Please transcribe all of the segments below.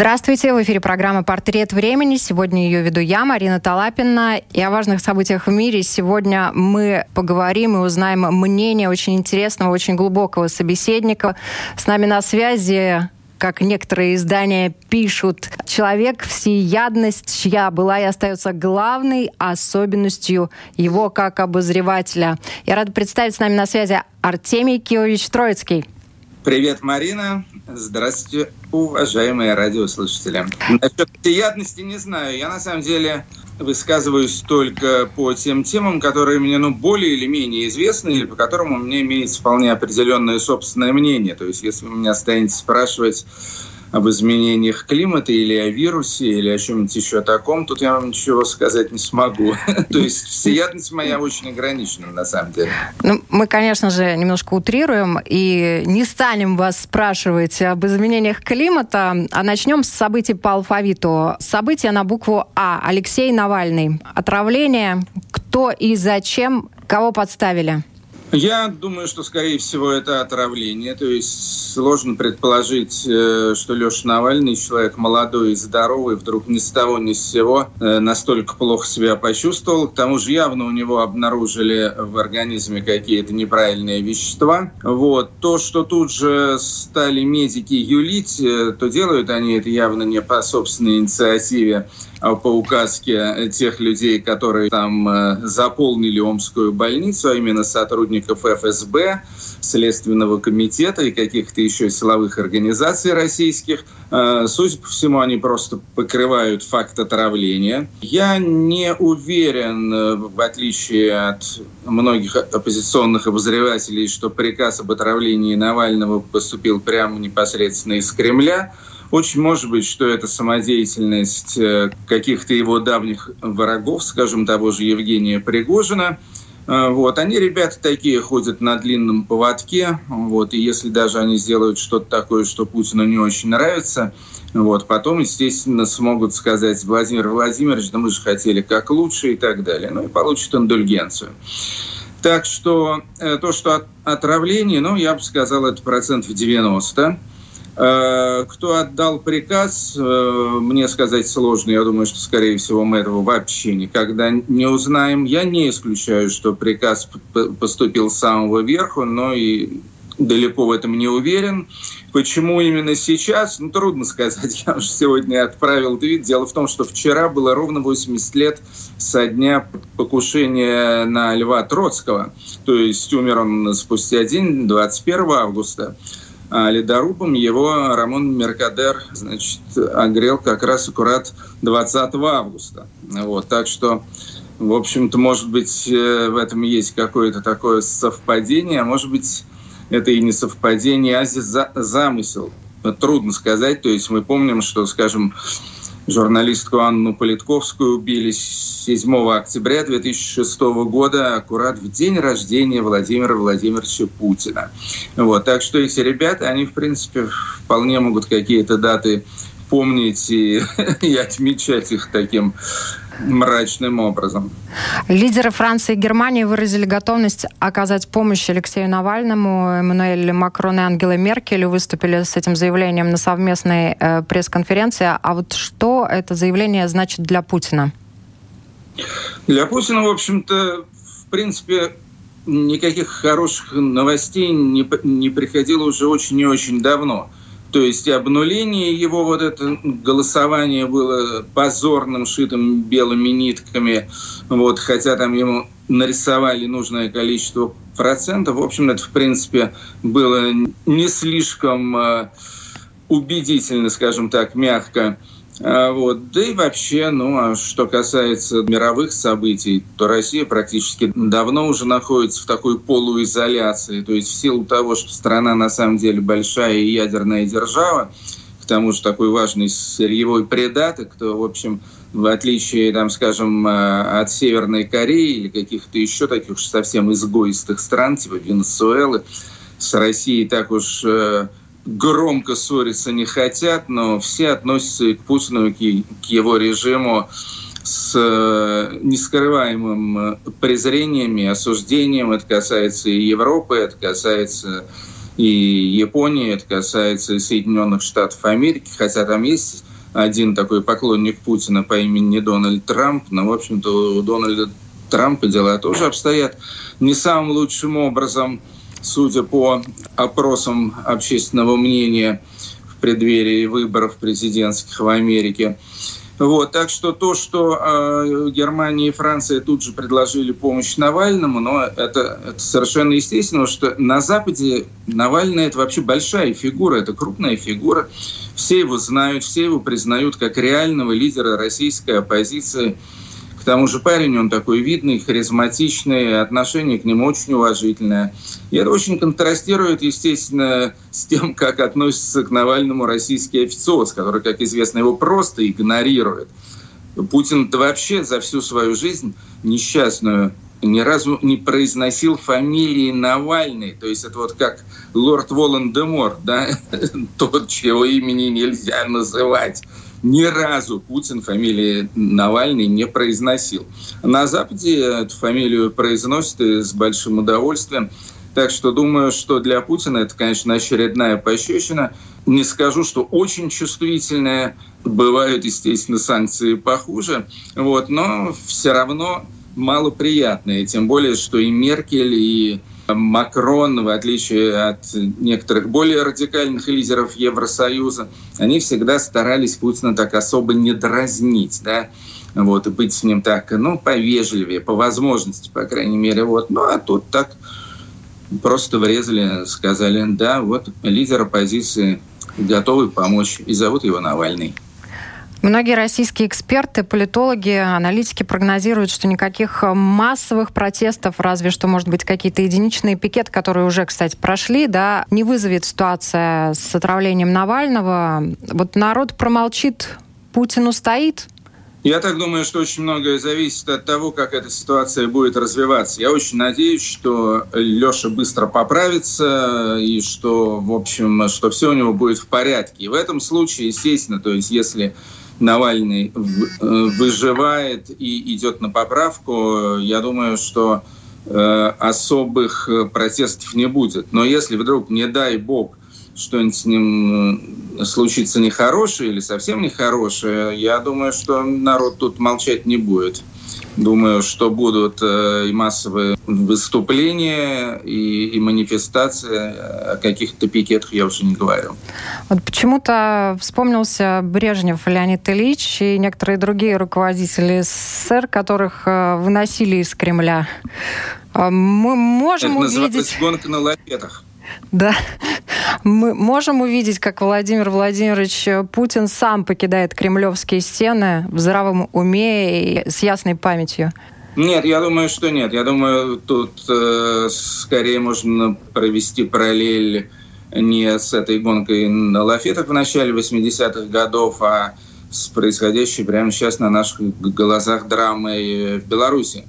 Здравствуйте, в эфире программа «Портрет времени». Сегодня ее веду я, Марина Талапина. И о важных событиях в мире сегодня мы поговорим и узнаем мнение очень интересного, очень глубокого собеседника. С нами на связи как некоторые издания пишут, человек всеядность, чья была и остается главной особенностью его как обозревателя. Я рада представить с нами на связи Артемий Киевич Троицкий. Привет, Марина. Здравствуйте, уважаемые радиослушатели. Насчет приятности не знаю. Я на самом деле высказываюсь только по тем темам, которые мне ну, более или менее известны, или по которым у меня имеется вполне определенное собственное мнение. То есть, если вы меня станете спрашивать об изменениях климата или о вирусе, или о чем-нибудь еще таком, тут я вам ничего сказать не смогу. То есть всеядность моя очень ограничена, на самом деле. Ну, мы, конечно же, немножко утрируем и не станем вас спрашивать об изменениях климата, а начнем с событий по алфавиту. События на букву А. Алексей Навальный. Отравление. Кто и зачем кого подставили? Я думаю, что, скорее всего, это отравление. То есть сложно предположить, э, что Леша Навальный, человек молодой и здоровый, вдруг ни с того ни с сего э, настолько плохо себя почувствовал. К тому же явно у него обнаружили в организме какие-то неправильные вещества. Вот. То, что тут же стали медики юлить, э, то делают они это явно не по собственной инициативе, по указке тех людей, которые там заполнили Омскую больницу, а именно сотрудников ФСБ, Следственного комитета и каких-то еще силовых организаций российских. Э, судя по всему, они просто покрывают факт отравления. Я не уверен, э, в отличие от многих оппозиционных обозревателей, что приказ об отравлении Навального поступил прямо непосредственно из Кремля. Очень может быть, что это самодеятельность э, каких-то его давних врагов, скажем, того же Евгения Пригожина – а, вот. Они, ребята, такие ходят на длинном поводке. Вот. И если даже они сделают что-то такое, что Путину не очень нравится, вот, потом, естественно, смогут сказать Владимир Владимирович, да мы же хотели как лучше и так далее. Ну и получат индульгенцию. Так что э, то, что отравление, ну, я бы сказал, это процентов 90. Э, кто отдал приказ, э, мне сказать сложно. Я думаю, что, скорее всего, мы этого вообще никогда не узнаем. Я не исключаю, что приказ поступил с самого верху, но и далеко в этом не уверен. Почему именно сейчас? Ну, трудно сказать. Я уже сегодня отправил твит. Дело в том, что вчера было ровно 80 лет со дня покушения на Льва Троцкого. То есть умер он спустя день, 21 августа. А ледорубом его Рамон Меркадер значит, огрел как раз аккурат 20 августа. Вот, так что, в общем-то, может быть, э, в этом есть какое-то такое совпадение, а может быть, это и не совпадение, а за замысел. Трудно сказать. То есть мы помним, что, скажем, журналистку Анну Политковскую убили 7 октября 2006 года, аккурат в день рождения Владимира Владимировича Путина. Вот, так что эти ребята, они, в принципе, вполне могут какие-то даты помнить и, и отмечать их таким мрачным образом. Лидеры Франции и Германии выразили готовность оказать помощь Алексею Навальному. Эммануэль Макрон и Ангела Меркель выступили с этим заявлением на совместной э, пресс-конференции. А вот что это заявление значит для Путина? Для Путина, в общем-то, в принципе, никаких хороших новостей не, не приходило уже очень и очень давно. То есть обнуление его вот это голосование было позорным, шитым белыми нитками, вот, хотя там ему нарисовали нужное количество процентов. В общем, это, в принципе, было не слишком э, убедительно, скажем так, мягко. А, вот. Да и вообще, ну, а что касается мировых событий, то Россия практически давно уже находится в такой полуизоляции. То есть в силу того, что страна на самом деле большая и ядерная держава, к тому же такой важный сырьевой придаток, то, в общем, в отличие, там, скажем, э, от Северной Кореи или каких-то еще таких уж совсем изгоистых стран, типа Венесуэлы, с Россией так уж э, громко ссориться не хотят, но все относятся к Путину, к его режиму с э, нескрываемым презрением и осуждением. Это касается и Европы, это касается и Японии, это касается и Соединенных Штатов Америки, хотя там есть один такой поклонник Путина по имени Дональд Трамп, но, в общем-то, у Дональда Трампа дела тоже обстоят не самым лучшим образом, судя по опросам общественного мнения в преддверии выборов президентских в Америке. Вот, так что то, что э, Германия и Франция тут же предложили помощь Навальному, но это, это совершенно естественно, что на Западе Навальный это вообще большая фигура, это крупная фигура. Все его знают, все его признают как реального лидера российской оппозиции тому же парень, он такой видный, харизматичный, отношение к нему очень уважительное. И это очень контрастирует, естественно, с тем, как относится к Навальному российский официоз, который, как известно, его просто игнорирует. Путин вообще за всю свою жизнь несчастную ни разу не произносил фамилии Навальный. То есть это вот как лорд Волан-де-Мор, да? тот, чьего имени нельзя называть ни разу Путин фамилии Навальный не произносил. На Западе эту фамилию произносят и с большим удовольствием. Так что думаю, что для Путина это, конечно, очередная пощечина. Не скажу, что очень чувствительная. Бывают, естественно, санкции похуже. Вот, но все равно малоприятные. Тем более, что и Меркель, и Макрон, в отличие от некоторых более радикальных лидеров Евросоюза, они всегда старались Путина так особо не дразнить, да, вот, и быть с ним так, ну, повежливее, по возможности, по крайней мере, вот. Ну, а тут так просто врезали, сказали, да, вот лидер оппозиции готовы помочь, и зовут его Навальный. Многие российские эксперты, политологи, аналитики прогнозируют, что никаких массовых протестов, разве что, может быть, какие-то единичные пикеты, которые уже, кстати, прошли, да, не вызовет ситуация с отравлением Навального. Вот народ промолчит, Путин устоит, я так думаю, что очень многое зависит от того, как эта ситуация будет развиваться. Я очень надеюсь, что Леша быстро поправится и что, в общем, что все у него будет в порядке. И в этом случае, естественно, то есть если Навальный э, выживает и идет на поправку, я думаю, что э, особых э, протестов не будет. Но если вдруг, не дай бог, что-нибудь с ним случится нехорошее или совсем нехорошее, я думаю, что народ тут молчать не будет. Думаю, что будут э, и массовые выступления, и, и манифестации. О каких-то пикетах я уже не говорю. Вот почему-то вспомнился Брежнев Леонид Ильич и некоторые другие руководители СССР, которых э, выносили из Кремля. А мы можем Это увидеть... гонка на лапетах. Да. Мы можем увидеть, как Владимир Владимирович Путин сам покидает кремлевские стены в здравом уме и с ясной памятью. Нет, я думаю, что нет. Я думаю, тут э, скорее можно провести параллель не с этой гонкой на лафетах в начале 80-х годов, а с происходящей прямо сейчас на наших глазах драмой в Беларуси.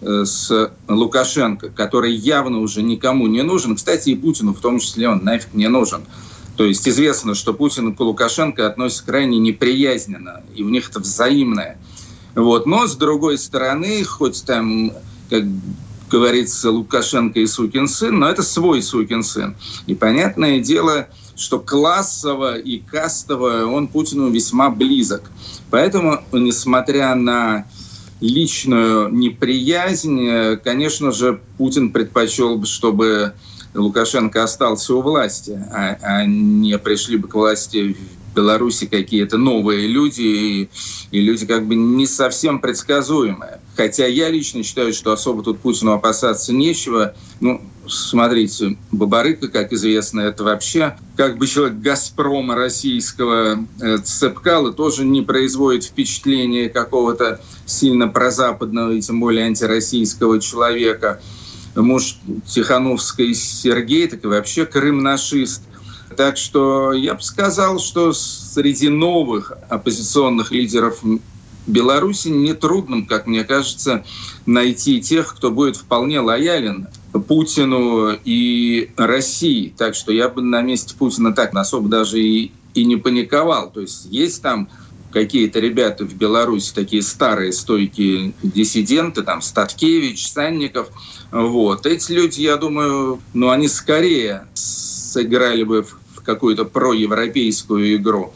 С Лукашенко, который явно уже никому не нужен. Кстати, и Путину в том числе он нафиг не нужен. То есть известно, что Путин к Лукашенко относятся крайне неприязненно, и у них это взаимное. Вот. Но, с другой стороны, хоть там, как говорится, Лукашенко и сукин сын, но это свой сукин сын. И понятное дело, что классово и кастово он Путину весьма близок. Поэтому, несмотря на личную неприязнь, э, конечно же, Путин предпочел бы, чтобы Лукашенко остался у власти, а, а не пришли бы к власти в Беларуси какие-то новые люди и, и люди как бы не совсем предсказуемые. Хотя я лично считаю, что особо тут Путину опасаться нечего. Ну, смотрите, Бабарыка, как известно, это вообще как бы человек «Газпрома» российского э, Цепкала тоже не производит впечатления какого-то сильно прозападного и тем более антироссийского человека. Муж Тихановской Сергей, так и вообще крым-нашист. Так что я бы сказал, что среди новых оппозиционных лидеров Беларуси нетрудным, как мне кажется, найти тех, кто будет вполне лоялен Путину и России. Так что я бы на месте Путина так особо даже и, и не паниковал. То есть есть там какие-то ребята в Беларуси, такие старые стойкие диссиденты, там Статкевич, Санников. Вот. Эти люди, я думаю, ну, они скорее сыграли бы в какую-то проевропейскую игру.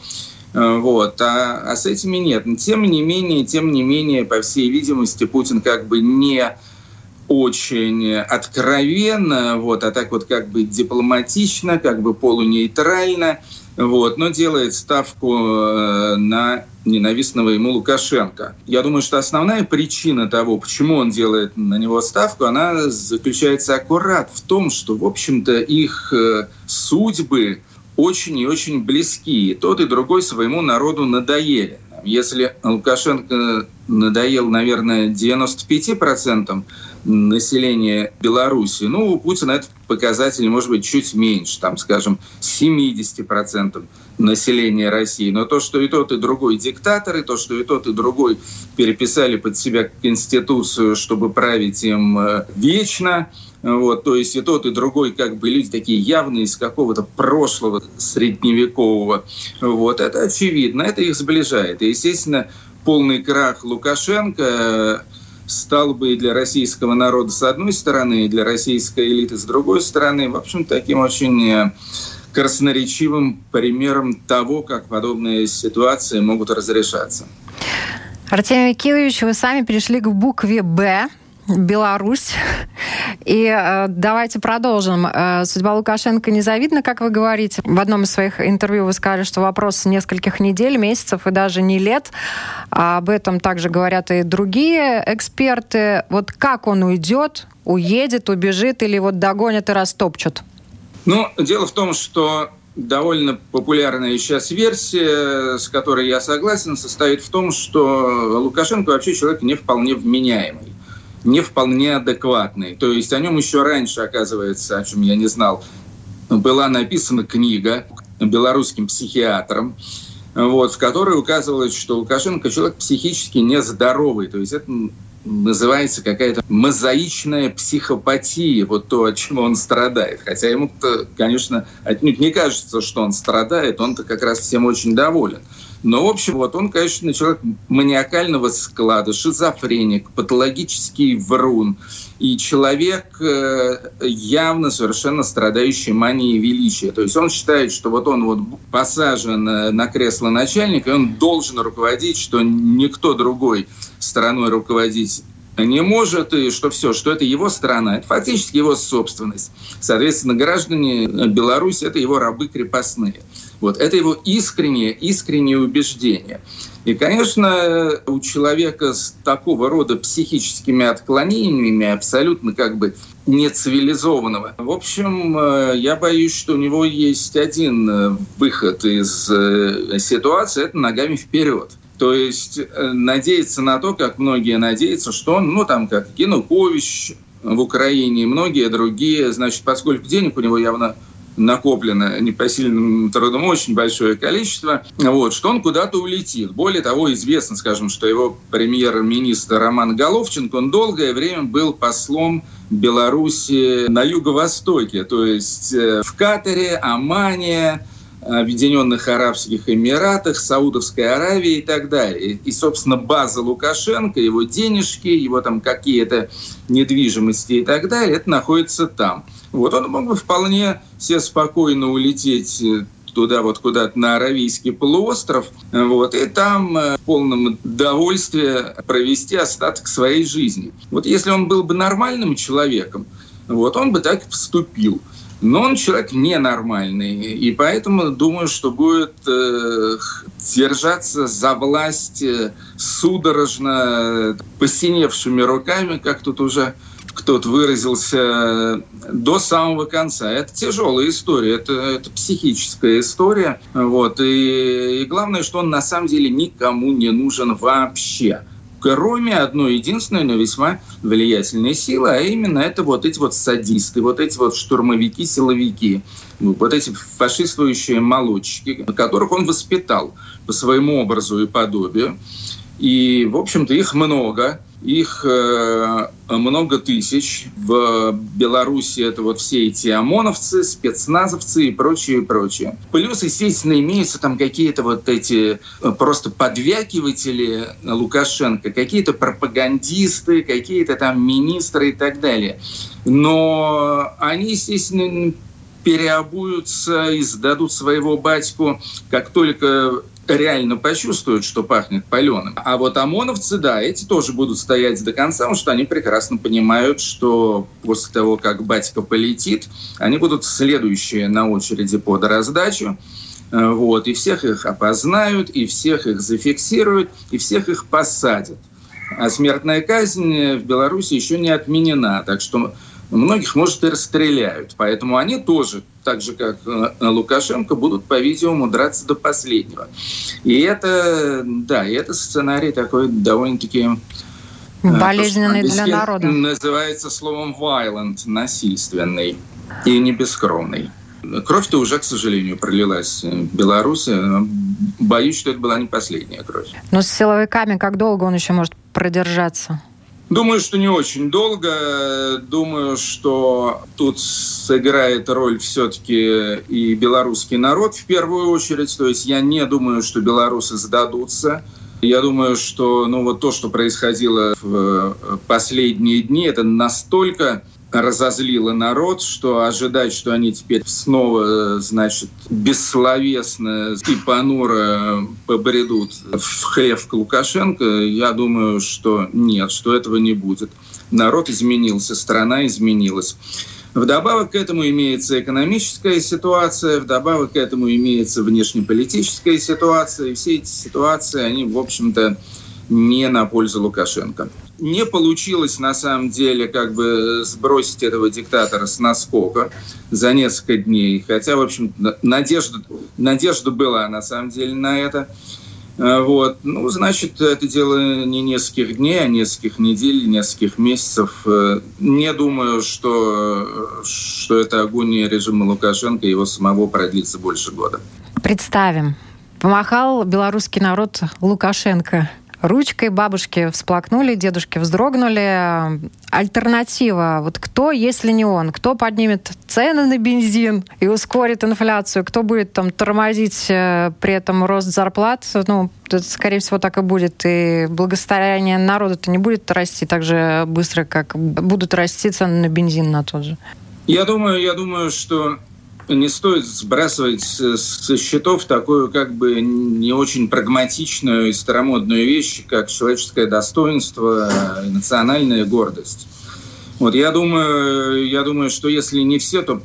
Вот. А, а с этими нет. Но тем не менее, тем не менее, по всей видимости, Путин как бы не очень откровенно, вот, а так вот как бы дипломатично, как бы полунейтрально, вот, но делает ставку э, на ненавистного ему Лукашенко. Я думаю, что основная причина того, почему он делает на него ставку, она заключается аккурат в том, что, в общем-то, их э, судьбы очень и очень близки. И тот и другой своему народу надоели. Если Лукашенко надоел, наверное, 95% населения Беларуси, ну, у Путина этот показатель может быть чуть меньше, там, скажем, 70% населения России. Но то, что и тот, и другой диктаторы, то, что и тот, и другой переписали под себя Конституцию, чтобы править им э, вечно, вот, то есть и тот, и другой как бы люди такие явные из какого-то прошлого средневекового. Вот, это очевидно, это их сближает. И, естественно, полный крах Лукашенко стал бы и для российского народа с одной стороны, и для российской элиты с другой стороны, в общем, таким очень э, красноречивым примером того, как подобные ситуации могут разрешаться. Артемий Кириллович, вы сами перешли к букве «Б», Беларусь. И э, давайте продолжим. Э, судьба Лукашенко незавидна, как вы говорите. В одном из своих интервью вы сказали, что вопрос нескольких недель, месяцев и даже не лет. А об этом также говорят и другие эксперты. Вот как он уйдет, уедет, убежит или вот догонят и растопчут? Ну, дело в том, что довольно популярная сейчас версия, с которой я согласен, состоит в том, что Лукашенко вообще человек не вполне вменяемый не вполне адекватный. То есть о нем еще раньше, оказывается, о чем я не знал, была написана книга белорусским психиатром, вот, в которой указывалось, что Лукашенко человек психически нездоровый. То есть это называется какая-то мозаичная психопатия, вот то, от чего он страдает. Хотя ему-то, конечно, отнюдь не кажется, что он страдает, он-то как раз всем очень доволен. Но, в общем, вот он, конечно, человек маниакального склада, шизофреник, патологический врун. И человек э, явно совершенно страдающий манией величия. То есть он считает, что вот он вот посажен э, на кресло начальника, и он должен руководить, что никто другой страной руководить не может, и что все, что это его страна, это фактически его собственность. Соответственно, граждане Беларуси – это его рабы крепостные. Вот. Это его искреннее, искреннее убеждение. И, конечно, у человека с такого рода психическими отклонениями, абсолютно как бы нецивилизованного. В общем, э, я боюсь, что у него есть один э, выход из э, ситуации – это ногами вперед. То есть надеяться на то, как многие надеются, что он, ну там как Янукович в Украине и многие другие, значит, поскольку денег у него явно накоплено непосильным трудом очень большое количество, вот, что он куда-то улетит. Более того, известно, скажем, что его премьер-министр Роман Головченко, он долгое время был послом Беларуси на юго-востоке, то есть э, в Катаре, Омане, Объединенных Арабских Эмиратах, Саудовской Аравии и так далее. И, собственно, база Лукашенко, его денежки, его там какие-то недвижимости и так далее, это находится там. Вот он мог бы вполне себе спокойно улететь э, туда вот куда-то на Аравийский полуостров, вот, и там э, в полном довольстве провести остаток своей жизни. Вот если он был бы нормальным человеком, вот, он бы так и поступил. Но он человек ненормальный, и поэтому думаю, что будет э, держаться за власть э, судорожно, посиневшими руками, как тут уже кто-то выразился, до самого конца. Это тяжелая история, это, это психическая история. Вот, и, и главное, что он на самом деле никому не нужен вообще кроме одной единственной, но весьма влиятельной силы, а именно это вот эти вот садисты, вот эти вот штурмовики, силовики, вот эти фашистующие молодчики, которых он воспитал по своему образу и подобию. И, в общем-то, их много. Их э, много тысяч. В Беларуси это вот все эти ОМОНовцы, спецназовцы и прочее, прочее. Плюс, естественно, имеются там какие-то вот эти э, просто подвякиватели Лукашенко, какие-то пропагандисты, какие-то там министры и так далее. Но они, естественно, переобуются и сдадут своего батьку, как только реально почувствуют, что пахнет паленым. А вот ОМОНовцы, да, эти тоже будут стоять до конца, потому что они прекрасно понимают, что после того, как батька полетит, они будут следующие на очереди под раздачу. Э, вот, и всех их опознают, и всех их зафиксируют, и всех их посадят. А смертная казнь в Беларуси еще не отменена, так что многих, может, и расстреляют. Поэтому они тоже, так же как э, Лукашенко, будут, по-видимому, драться до последнего. И это, да, и это сценарий такой довольно-таки э, болезненный для народа. Называется словом violent, насильственный и не бескровный. Кровь-то уже, к сожалению, пролилась в Беларуси. Боюсь, что это была не последняя кровь. Но с силовиками как долго он еще может продержаться? Думаю, что не очень долго. Думаю, что тут сыграет роль все-таки и белорусский народ в первую очередь. То есть я не думаю, что белорусы сдадутся. Я думаю, что ну, вот то, что происходило в последние дни, это настолько разозлило народ, что ожидать, что они теперь снова, значит, бессловесно и понуро побредут в хлев к Лукашенко, я думаю, что нет, что этого не будет. Народ изменился, страна изменилась. Вдобавок к этому имеется экономическая ситуация, вдобавок к этому имеется внешнеполитическая ситуация. И все эти ситуации, они, в общем-то, не на пользу Лукашенко не получилось на самом деле как бы сбросить этого диктатора с наскока за несколько дней. Хотя, в общем, надежда, надежда была на самом деле на это. А, вот. Ну, значит, это дело не нескольких дней, а нескольких недель, нескольких месяцев. Э, не думаю, что, что это агония режима Лукашенко его самого продлится больше года. Представим, помахал белорусский народ Лукашенко – ручкой. Бабушки всплакнули, дедушки вздрогнули. Альтернатива. Вот кто, если не он? Кто поднимет цены на бензин и ускорит инфляцию? Кто будет там тормозить э, при этом рост зарплат? Ну, это, скорее всего, так и будет. И благосостояние народа-то не будет расти так же быстро, как будут расти цены на бензин на тот же. Я думаю, я думаю, что не стоит сбрасывать со счетов такую как бы не очень прагматичную и старомодную вещь, как человеческое достоинство и национальная гордость. Вот я думаю, я думаю, что если не все, то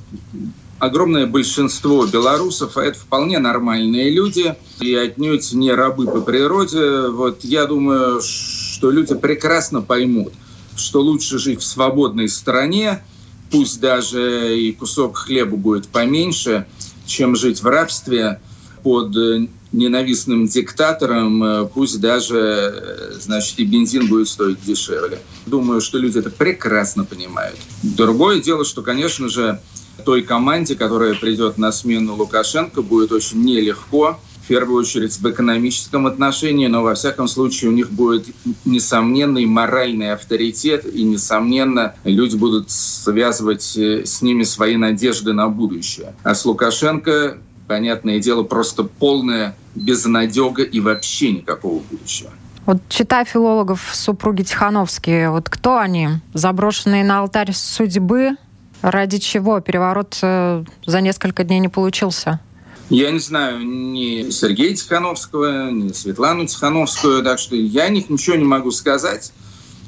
огромное большинство белорусов, а это вполне нормальные люди, и отнюдь не рабы по природе, вот я думаю, что люди прекрасно поймут, что лучше жить в свободной стране, пусть даже и кусок хлеба будет поменьше, чем жить в рабстве под э, ненавистным диктатором, э, пусть даже, э, значит, и бензин будет стоить дешевле. Думаю, что люди это прекрасно понимают. Другое дело, что, конечно же, той команде, которая придет на смену Лукашенко, будет очень нелегко первую очередь в экономическом отношении, но во всяком случае у них будет несомненный моральный авторитет, и, несомненно, люди будут связывать э, с ними свои надежды на будущее. А с Лукашенко, понятное дело, просто полная безнадега и вообще никакого будущего. Вот читая филологов супруги Тихановские, вот кто они? Заброшенные на алтарь судьбы? Ради чего переворот э, за несколько дней не получился? Я не знаю ни Сергея Тихановского, ни Светлану Тихановскую, так что я о них ничего не могу сказать.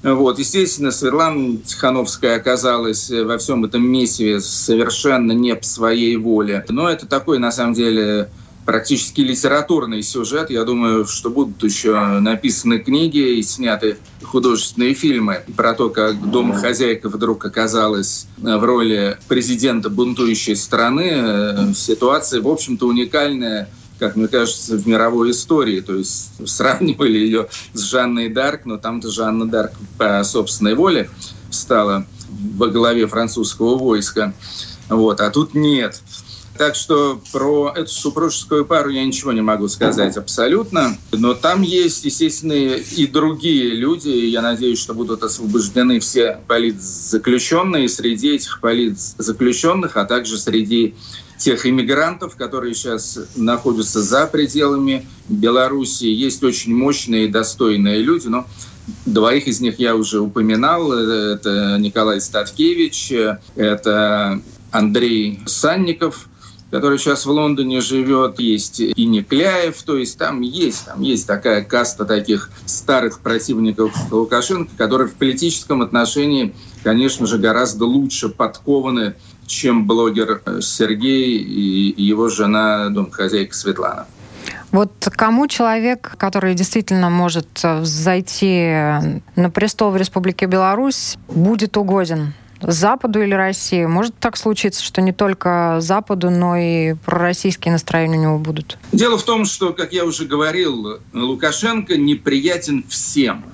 Вот, естественно, Светлана Тихановская оказалась во всем этом месиве совершенно не по своей воле. Но это такой, на самом деле, практически литературный сюжет. Я думаю, что будут еще написаны книги и сняты художественные фильмы про то, как домохозяйка вдруг оказалась в роли президента бунтующей страны. Ситуация, в общем-то, уникальная как мне кажется, в мировой истории. То есть сравнивали ее с Жанной Дарк, но там-то Жанна Дарк по собственной воле стала во главе французского войска. Вот, а тут нет. Так что про эту супружескую пару я ничего не могу сказать абсолютно. Но там есть, естественно, и другие люди. Я надеюсь, что будут освобождены все политзаключенные среди этих политзаключенных, а также среди тех иммигрантов, которые сейчас находятся за пределами Беларуси. Есть очень мощные и достойные люди, но Двоих из них я уже упоминал. Это Николай Статкевич, это Андрей Санников, который сейчас в Лондоне живет, есть и Некляев, то есть там есть, там есть такая каста таких старых противников Лукашенко, которые в политическом отношении, конечно же, гораздо лучше подкованы, чем блогер Сергей и его жена, домохозяйка Светлана. Вот кому человек, который действительно может зайти на престол в Республике Беларусь, будет угоден? Западу или России? Может так случиться, что не только Западу, но и пророссийские настроения у него будут? Дело в том, что, как я уже говорил, Лукашенко неприятен всем.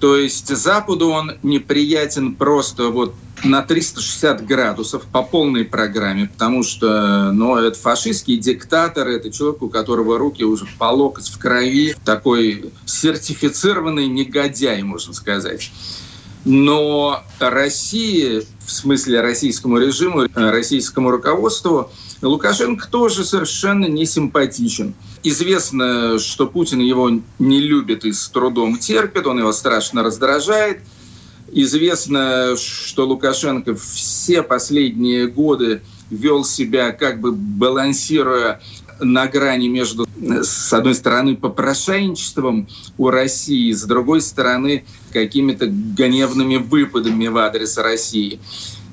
То есть Западу он неприятен просто вот на 360 градусов по полной программе, потому что ну, это фашистский диктатор, это человек, у которого руки уже по локоть в крови, такой сертифицированный негодяй, можно сказать. Но России, в смысле российскому режиму, российскому руководству, Лукашенко тоже совершенно не симпатичен. Известно, что Путин его не любит и с трудом терпит, он его страшно раздражает. Известно, что Лукашенко все последние годы вел себя как бы балансируя на грани между, с одной стороны, попрошайничеством у России, с другой стороны, какими-то гневными выпадами в адрес России.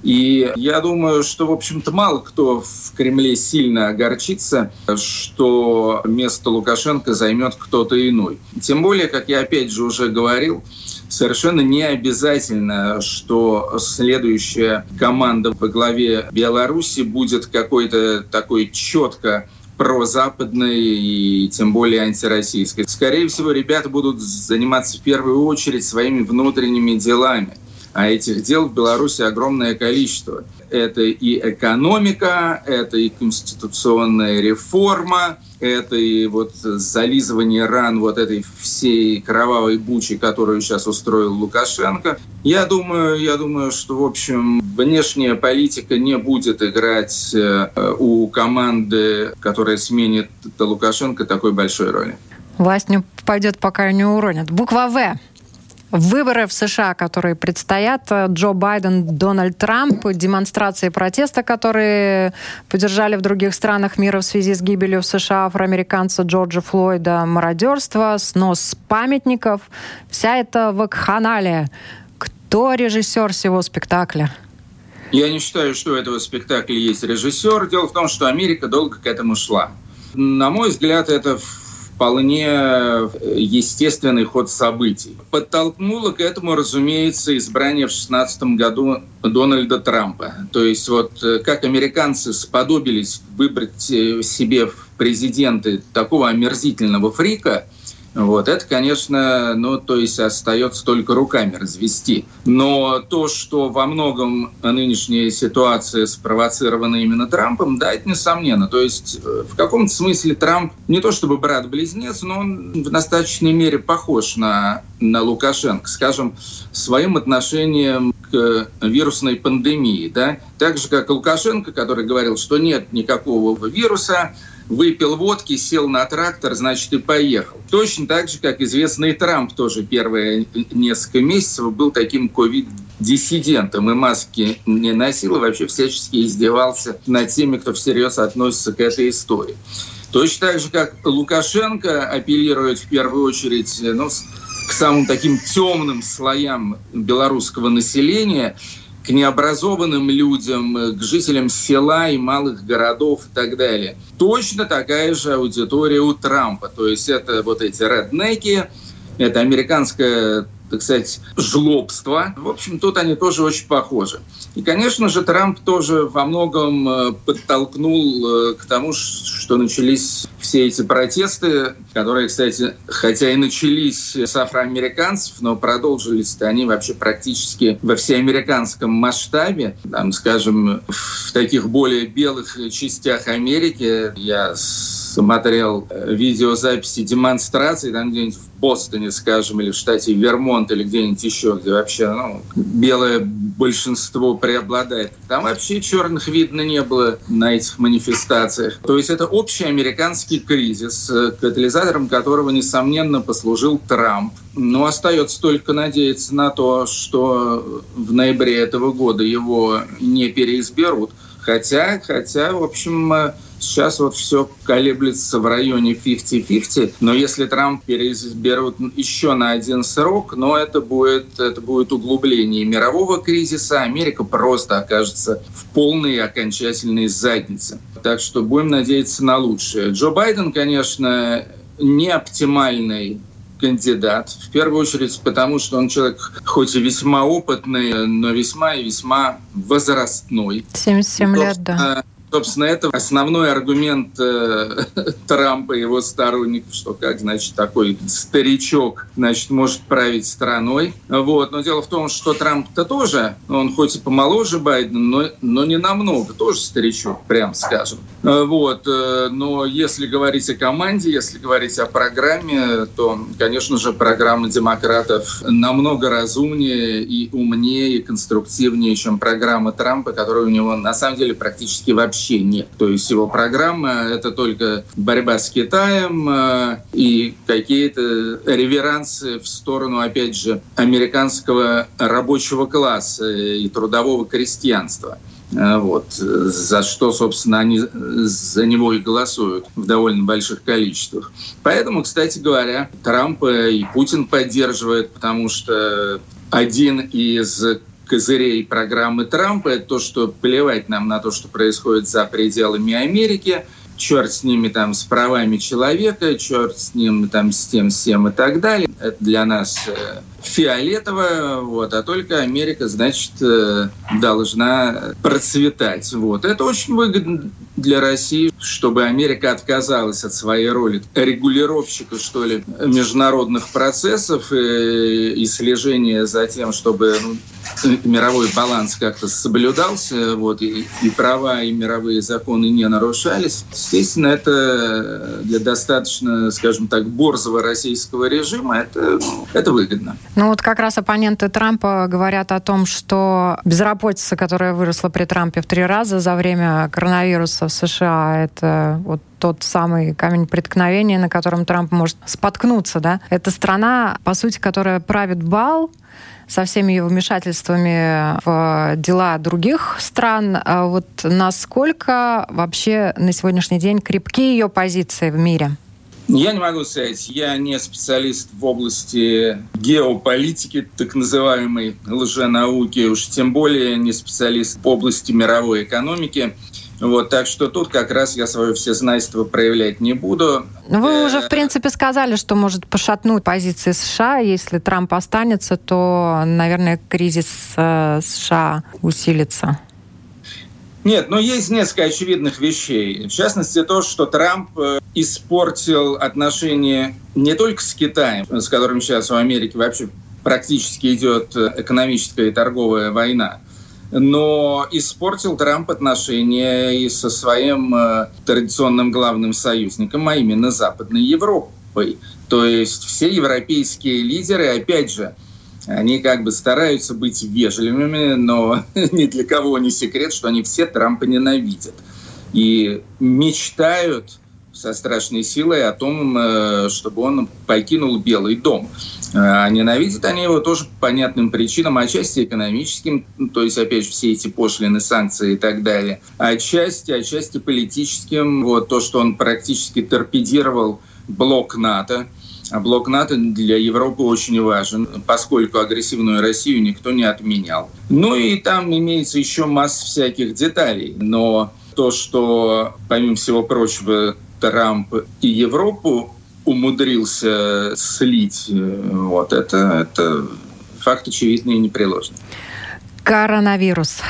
И я думаю, что, в общем-то, мало кто в Кремле сильно огорчится, что место Лукашенко займет кто-то иной. Тем более, как я опять же уже говорил, совершенно не обязательно, что следующая команда во главе Беларуси будет какой-то такой четко прозападной и тем более антироссийской. Скорее всего, ребята будут заниматься в первую очередь своими внутренними делами. А этих дел в Беларуси огромное количество. Это и экономика, это и конституционная реформа, это и вот зализывание ран вот этой всей кровавой бучи, которую сейчас устроил Лукашенко. Я думаю, я думаю, что, в общем, внешняя политика не будет играть э, у команды, которая сменит Лукашенко, такой большой роли. Власть не пойдет, пока не уронят. Буква «В». Выборы в США, которые предстоят, Джо Байден, Дональд Трамп, демонстрации протеста, которые поддержали в других странах мира в связи с гибелью в США афроамериканца Джорджа Флойда, мародерство, снос памятников. Вся эта вакханалия. Кто режиссер всего спектакля? Я не считаю, что у этого спектакля есть режиссер. Дело в том, что Америка долго к этому шла. На мой взгляд, это вполне э, естественный ход событий. Подтолкнуло к этому, разумеется, избрание в 2016 году Дональда Трампа. То есть вот э, как американцы сподобились выбрать э, себе в президенты такого омерзительного фрика – вот, это, конечно, ну, то есть остается только руками развести. Но то, что во многом нынешняя ситуация спровоцирована именно Трампом, да, это несомненно. То есть э, в каком-то смысле Трамп не то чтобы брат-близнец, но он в достаточной мере похож на, на Лукашенко, скажем, своим отношением к вирусной пандемии. Да? Так же, как Лукашенко, который говорил, что нет никакого вируса, выпил водки, сел на трактор, значит, и поехал. Точно так же, как известный Трамп тоже первые несколько месяцев был таким ковид-диссидентом и маски не носил, и вообще всячески издевался над теми, кто всерьез относится к этой истории. Точно так же, как Лукашенко апеллирует в первую очередь ну, к самым таким темным слоям белорусского населения – к необразованным людям, к жителям села и малых городов и так далее. Точно такая же аудитория у Трампа. То есть это вот эти реднеки, это американская так сказать, жлобства. В общем, тут они тоже очень похожи. И, конечно же, Трамп тоже во многом э, подтолкнул э, к тому, что начались все эти протесты, которые, кстати, хотя и начались с афроамериканцев, но продолжились они вообще практически во всеамериканском масштабе. Там, скажем, в таких более белых частях Америки я смотрел э, видеозаписи демонстраций там где-нибудь в Бостоне, скажем, или в штате Вермонт, или где-нибудь еще, где вообще ну, белое большинство преобладает. Там вообще черных видно не было на этих манифестациях. То есть это общий американский кризис, э, катализатором которого, несомненно, послужил Трамп. Но остается только надеяться на то, что в ноябре этого года его не переизберут. Хотя, хотя, в общем, э, Сейчас вот все колеблется в районе 50-50, но если Трамп переизберут еще на один срок, но это будет, это будет углубление мирового кризиса, Америка просто окажется в полной и окончательной заднице. Так что будем надеяться на лучшее. Джо Байден, конечно, не оптимальный кандидат. В первую очередь потому, что он человек хоть и весьма опытный, но весьма и весьма возрастной. 77 лет, да Собственно, это основной аргумент э, Трампа и его сторонников, что как, значит, такой старичок, значит, может править страной. Вот. Но дело в том, что Трамп-то тоже, он хоть и помоложе Байдена, но, но не намного, тоже старичок, прям скажем. Вот. Э, но если говорить о команде, если говорить о программе, то, конечно же, программа демократов намного разумнее и умнее, и конструктивнее, чем программа Трампа, которая у него на самом деле практически вообще вообще нет. То есть его программа — это только борьба с Китаем э, и какие-то реверансы в сторону, опять же, американского рабочего класса и трудового крестьянства. Э, вот, за что, собственно, они за него и голосуют в довольно больших количествах. Поэтому, кстати говоря, Трамп и Путин поддерживает, потому что один из козырей программы Трампа, это то, что плевать нам на то, что происходит за пределами Америки, черт с ними там с правами человека, черт с ним там с тем, всем и так далее. Это для нас э, фиолетово, вот, а только Америка, значит, э, должна процветать. Вот. Это очень выгодно для России, чтобы Америка отказалась от своей роли регулировщика, что ли, международных процессов и, и слежения за тем, чтобы ну, мировой баланс как-то соблюдался, вот, и, и права, и мировые законы не нарушались. Естественно, это для достаточно, скажем так, борзого российского режима это, это выгодно. Ну вот как раз оппоненты Трампа говорят о том, что безработица, которая выросла при Трампе в три раза за время коронавируса в США, это вот тот самый камень преткновения, на котором Трамп может споткнуться, да? Это страна, по сути, которая правит бал, со всеми ее вмешательствами в дела других стран. А вот насколько вообще на сегодняшний день крепки ее позиции в мире? Я не могу сказать, я не специалист в области геополитики, так называемой лженауки, уж тем более не специалист в области мировой экономики. Вот, так что тут как раз я свое всезнайство проявлять не буду. Но вы э, уже, в принципе, сказали, что может пошатнуть позиции США. Если Трамп останется, то, наверное, кризис э, США усилится. Нет, но есть несколько очевидных вещей. В частности, то, что Трамп э, испортил отношения не только с Китаем, с которым сейчас в Америке вообще практически идет экономическая и торговая война, но испортил Трамп отношения и со своим э, традиционным главным союзником, а именно Западной Европой. То есть все европейские лидеры, опять же, они как бы стараются быть вежливыми, но ни для кого не секрет, что они все Трампа ненавидят. И мечтают со страшной силой о том, э, чтобы он покинул Белый дом. А ненавидят они его тоже по понятным причинам, отчасти экономическим, то есть, опять же, все эти пошлины, санкции и так далее, отчасти, отчасти политическим, вот то, что он практически торпедировал блок НАТО, а блок НАТО для Европы очень важен, поскольку агрессивную Россию никто не отменял. Ну и там имеется еще масса всяких деталей. Но то, что, помимо всего прочего, Трамп и Европу умудрился слить. Вот это, это факт очевидный и непреложный. Коронавирус.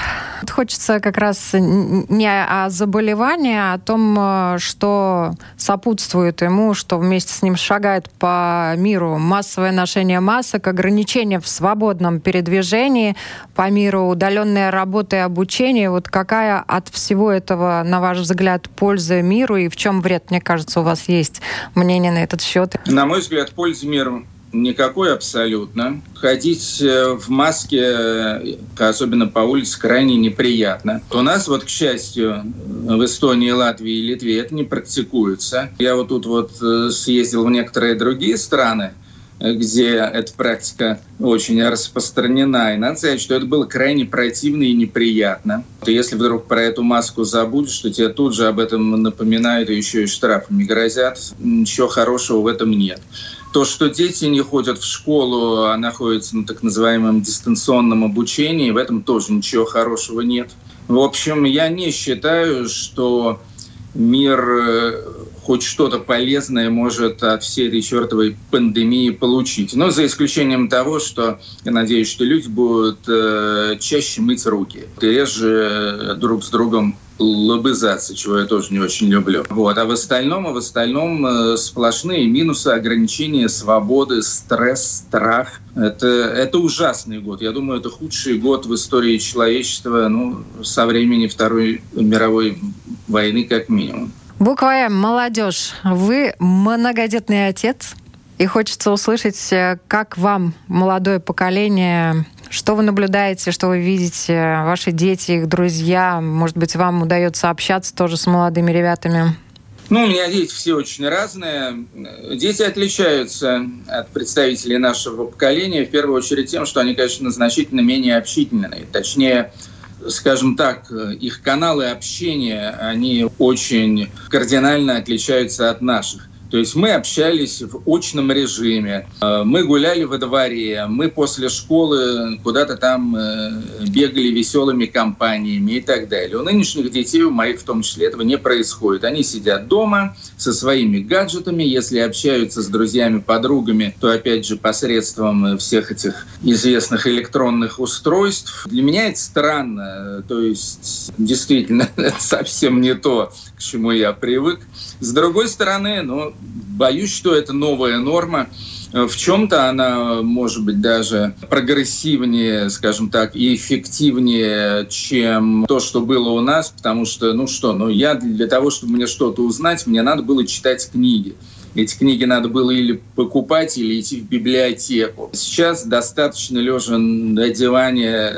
Хочется как раз не о заболевании, а о том, э, что сопутствует ему, что вместе с ним шагает по миру массовое ношение масок, ограничения в свободном передвижении по миру, удаленная работа и обучение. Вот какая от всего этого, на ваш взгляд, польза миру и в чем вред? Мне кажется, у вас есть мнение на этот счет. На мой взгляд, польза миру никакой абсолютно. Ходить э, в маске, э, особенно по улице, крайне неприятно. У нас вот, к счастью, в Эстонии, Латвии и Литве это не практикуется. Я вот тут вот э, съездил в некоторые другие страны, где эта практика очень распространена. И надо сказать, что это было крайне противно и неприятно. Если вдруг про эту маску забудешь, то тебе тут же об этом напоминают и еще и штрафами грозят. Ничего хорошего в этом нет. То, что дети не ходят в школу, а находятся на так называемом дистанционном обучении, в этом тоже ничего хорошего нет. В общем, я не считаю, что мир э, хоть что-то полезное может от всей этой чертовой пандемии получить. Но за исключением того, что я надеюсь, что люди будут э, чаще мыть руки, реже друг с другом лобызаться, чего я тоже не очень люблю. Вот. А в остальном, а в остальном э, сплошные минусы, ограничения свободы, стресс, страх. Это, это ужасный год. Я думаю, это худший год в истории человечества ну, со времени Второй мировой войны как минимум. Буква М, молодежь. Вы многодетный отец, и хочется услышать, э, как вам, молодое поколение, что вы наблюдаете, что вы видите, ваши дети, их друзья? Может быть, вам удается общаться тоже с молодыми ребятами? Ну, у меня дети все очень разные. Дети отличаются от представителей нашего поколения, в первую очередь тем, что они, конечно, значительно менее общительные. Точнее, скажем так, их каналы общения, они очень кардинально отличаются от наших. То есть мы общались в очном режиме, э, мы гуляли во дворе, мы после школы куда-то там э, бегали веселыми компаниями и так далее. У нынешних детей, у моих в том числе, этого не происходит. Они сидят дома со своими гаджетами, если общаются с друзьями, подругами, то опять же посредством всех этих известных электронных устройств. Для меня это странно. То есть действительно совсем не то, к чему я привык. С другой стороны, ну, боюсь, что это новая норма. В чем-то она может быть даже прогрессивнее, скажем так, и эффективнее, чем то, что было у нас, потому что, ну что, ну я для того, чтобы мне что-то узнать, мне надо было читать книги. Эти книги надо было или покупать, или идти в библиотеку. Сейчас достаточно лежа на диване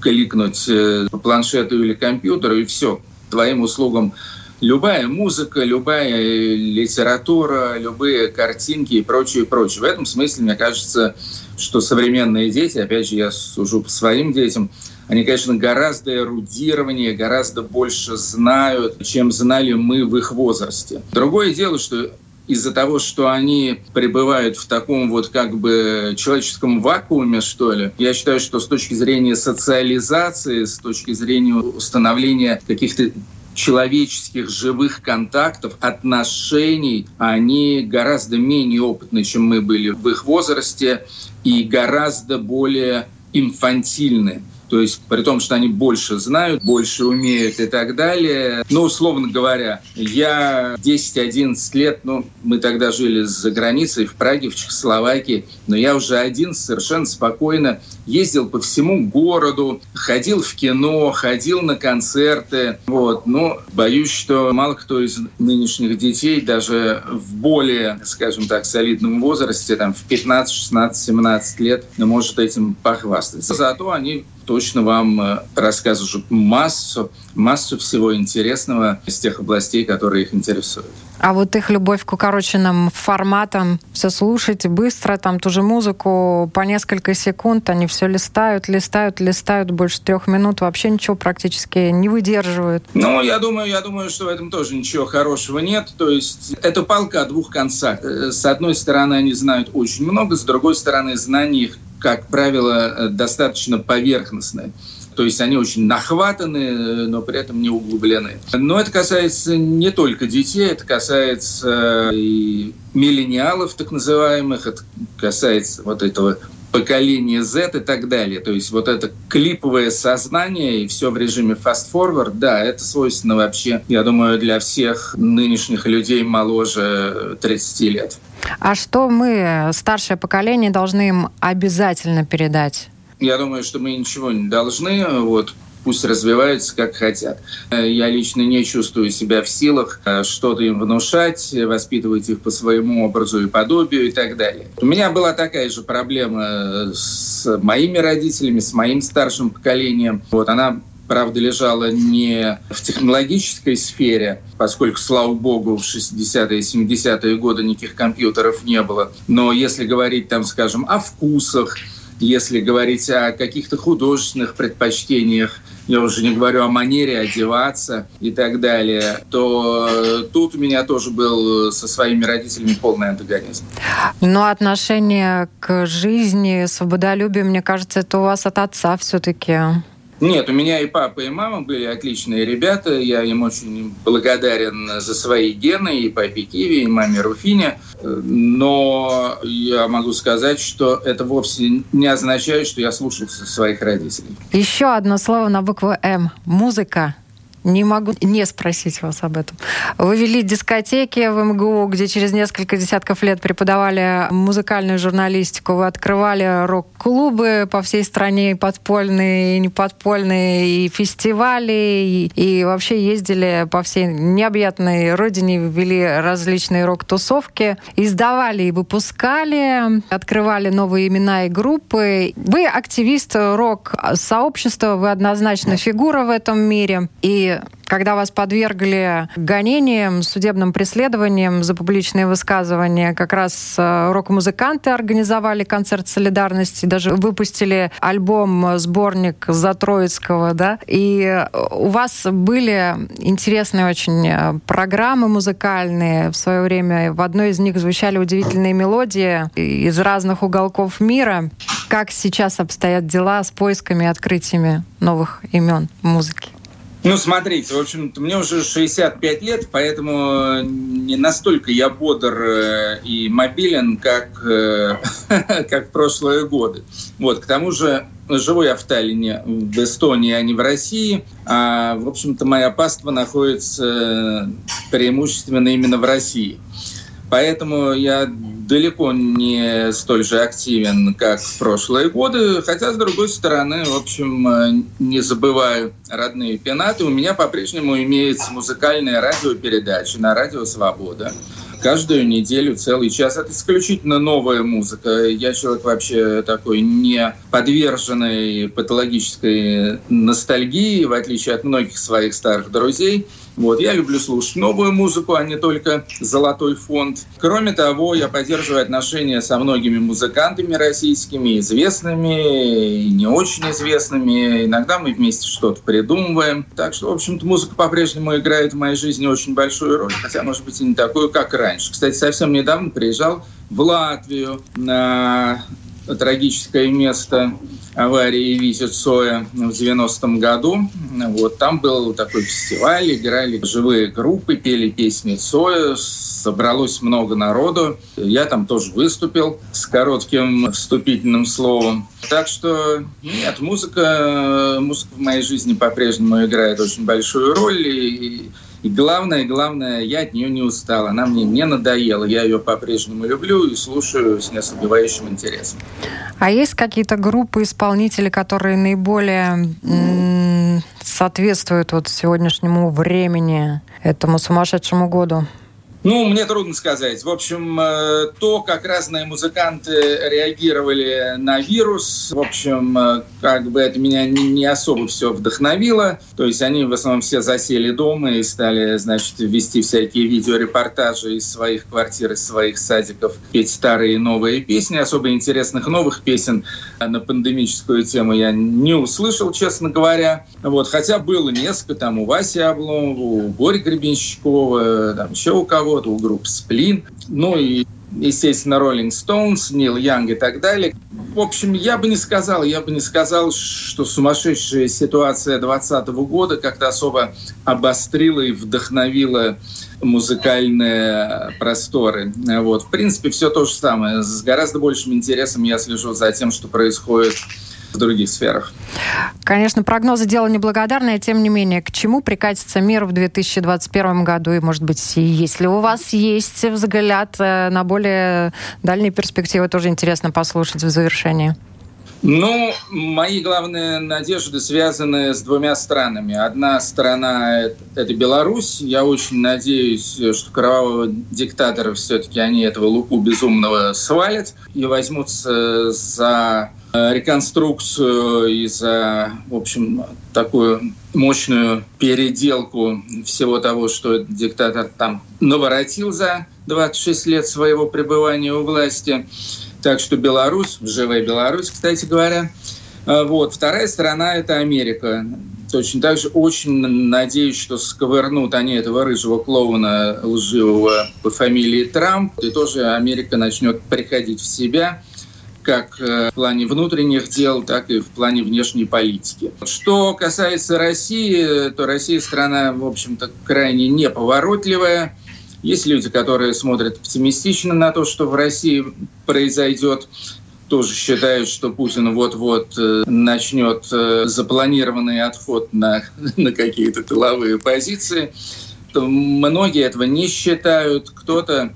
кликнуть э, по планшету или компьютеру, и все. Твоим услугам любая музыка, любая литература, любые картинки и прочее, прочее. В этом смысле, мне кажется, что современные дети, опять же, я сужу по своим детям, они, конечно, гораздо эрудированнее, гораздо больше знают, чем знали мы в их возрасте. Другое дело, что из-за того, что они пребывают в таком вот как бы человеческом вакууме, что ли, я считаю, что с точки зрения социализации, с точки зрения установления каких-то человеческих живых контактов, отношений, они гораздо менее опытны, чем мы были в их возрасте, и гораздо более инфантильны. То есть при том, что они больше знают, больше умеют и так далее. Ну, условно говоря, я 10-11 лет, ну, мы тогда жили за границей, в Праге, в Чехословакии, но я уже один совершенно спокойно ездил по всему городу, ходил в кино, ходил на концерты. Вот. Но боюсь, что мало кто из нынешних детей даже в более, скажем так, солидном возрасте, там в 15, 16, 17 лет, может этим похвастаться. Зато они точно вам э, расскажут массу, массу всего интересного из тех областей, которые их интересуют. А вот их любовь к укороченным форматам, все слушать быстро, там ту же музыку по несколько секунд, они все листают, листают, листают больше трех минут, вообще ничего практически не выдерживают. Ну, я думаю, я думаю, что в этом тоже ничего хорошего нет. То есть это палка о двух концах. Э, с одной стороны, они знают очень много, с другой стороны, знания их как правило, достаточно поверхностные. То есть они очень нахватаны, но при этом не углублены. Но это касается не только детей, это касается и миллениалов, так называемых, это касается вот этого поколения Z и так далее. То есть вот это клиповое сознание и все в режиме fast-forward, да, это свойственно вообще, я думаю, для всех нынешних людей моложе 30 лет. А что мы, старшее поколение, должны им обязательно передать? Я думаю, что мы ничего не должны. Вот пусть развиваются как хотят. Я лично не чувствую себя в силах э, что-то им внушать, воспитывать их по своему образу и подобию и так далее. У меня была такая же проблема с моими родителями, с моим старшим поколением. Вот она правда, лежала не в технологической сфере, поскольку, слава богу, в 60-е и 70-е годы никаких компьютеров не было. Но если говорить, там, скажем, о вкусах, если говорить о каких-то художественных предпочтениях, я уже не говорю о манере одеваться и так далее, то э, тут у меня тоже был со своими родителями полный антагонизм. Но отношение к жизни, свободолюбие, мне кажется, это у вас от отца все-таки. Нет, у меня и папа, и мама были отличные ребята. Я им очень благодарен за свои гены, и папе Киви, и маме Руфине. Но я могу сказать, что это вовсе не означает, что я слушался своих родителей. Еще одно слово на букву «М». Музыка. Не могу не спросить вас об этом. Вы вели дискотеки в МГУ, где через несколько десятков лет преподавали музыкальную журналистику. Вы открывали рок-клубы по всей стране, подпольные, и неподпольные, и фестивали, и, и вообще ездили по всей необъятной родине, вели различные рок-тусовки, издавали и выпускали, открывали новые имена и группы. Вы активист рок-сообщества, вы однозначно фигура в этом мире. И когда вас подвергли гонениям, судебным преследованиям за публичные высказывания, как раз э, рок-музыканты организовали концерт солидарности, даже выпустили альбом, сборник Затроицкого, да, и у вас были интересные очень э, программы музыкальные. В свое время в одной из них звучали удивительные мелодии из разных уголков мира. Как сейчас обстоят дела с поисками и открытиями новых имен музыки? Ну, смотрите, в общем-то, мне уже 65 лет, поэтому не настолько я бодр э, и мобилен, как, э, как в прошлые годы. Вот, к тому же, живу я в Таллине, в Эстонии, а не в России. А, в общем-то, моя паства находится преимущественно именно в России. Поэтому я далеко не столь же активен, как в прошлые годы, хотя, с другой стороны, в общем, э, не забываю родные пенаты. У меня по-прежнему имеется музыкальная радиопередача на радио «Свобода». Каждую неделю целый час. Это исключительно новая музыка. Я человек вообще такой не подверженный патологической ностальгии, в отличие от многих своих старых друзей. Вот, я люблю слушать новую музыку, а не только золотой фонд. Кроме того, я поддерживаю отношения со многими музыкантами российскими, известными и не очень известными. Иногда мы вместе что-то придумываем. Так что, в общем-то, музыка по-прежнему играет в моей жизни очень большую роль, хотя, может быть, и не такую, как раньше. Кстати, совсем недавно приезжал в Латвию на трагическое место аварии Вити Цоя в 90-м году. Вот, там был такой фестиваль, играли живые группы, пели песни Цоя, собралось много народу. Я там тоже выступил с коротким вступительным словом. Так что нет, музыка, музыка в моей жизни по-прежнему играет очень большую роль. И и главное, главное, я от нее не устал. Она мне не надоела. Я ее по-прежнему люблю и слушаю с неослабевающим интересом. А есть какие-то группы исполнителей, которые наиболее соответствуют вот сегодняшнему времени, этому сумасшедшему году? Ну, мне трудно сказать. В общем, э, то, как разные музыканты реагировали на вирус, в общем, э, как бы это меня не особо все вдохновило. То есть они в основном все засели дома и стали, значит, вести всякие видеорепортажи из своих квартир, из своих садиков, петь старые и новые песни. Особо интересных новых песен на пандемическую тему я не услышал, честно говоря. Вот, хотя было несколько, там у Васи Обломова, у Бори Гребенщикова, там еще у кого вот у группы «Сплин». Ну и естественно, Роллинг Стоунс, Нил Янг и так далее. В общем, я бы не сказал, я бы не сказал, что сумасшедшая ситуация 2020 года как-то особо обострила и вдохновила музыкальные просторы. Вот. В принципе, все то же самое. С гораздо большим интересом я слежу за тем, что происходит в других сферах. Конечно, прогнозы дело неблагодарное, тем не менее, к чему прикатится мир в 2021 году? И, может быть, если у вас есть взгляд э, на более дальние перспективы, тоже интересно послушать в завершении. Ну, мои главные надежды связаны с двумя странами. Одна страна – это Беларусь. Я очень надеюсь, что кровавого диктатора все-таки они этого луку безумного свалят и возьмутся за реконструкцию и за, в общем, такую мощную переделку всего того, что диктатор там наворотил за 26 лет своего пребывания у власти. Так что Беларусь, живая Беларусь, кстати говоря. А, вот. Вторая сторона – это Америка. Точно так же очень надеюсь, что сковырнут они этого рыжего клоуна лживого по фамилии Трамп, и тоже Америка начнет приходить в себя как э, в плане внутренних дел, так и в плане внешней политики. Что касается России, то Россия страна, в общем-то, крайне неповоротливая. Есть люди, которые смотрят оптимистично на то, что в России произойдет. Тоже считают, что Путин вот-вот э, начнет э, запланированный отход на, на какие-то тыловые позиции. Многие этого не считают. Кто-то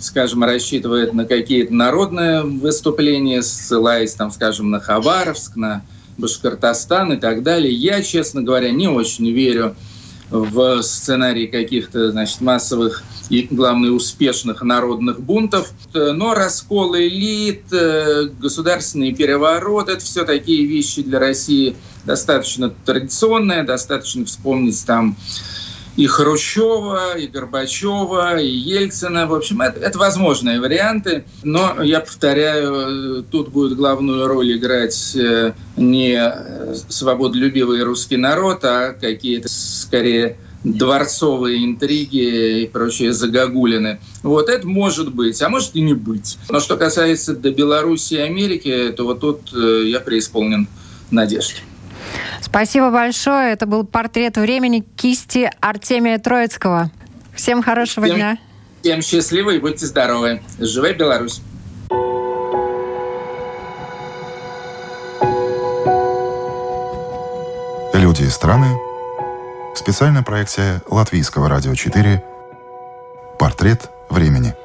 скажем, рассчитывает на какие-то народные выступления, ссылаясь, там, скажем, на Хабаровск, на Башкортостан и так далее. Я, честно говоря, не очень верю в сценарий каких-то значит, массовых и, главное, успешных народных бунтов. Но раскол элит, э, государственный переворот – это все такие вещи для России достаточно традиционные. Достаточно вспомнить там и Хрущева, и Горбачева, и Ельцина. В общем, это, это возможные варианты. Но, я повторяю, тут будет главную роль играть э, не свободолюбивый русский народ, а какие-то, скорее, дворцовые интриги и прочие загогулины. Вот это может быть, а может и не быть. Но что касается до Беларуси и Америки, то вот тут э, я преисполнен надежд. Спасибо большое. Это был портрет времени кисти Артемия Троицкого. Всем хорошего всем, дня. Всем счастливы и будьте здоровы. Живая Беларусь! Люди и страны. Специальная проекция Латвийского радио 4. Портрет времени.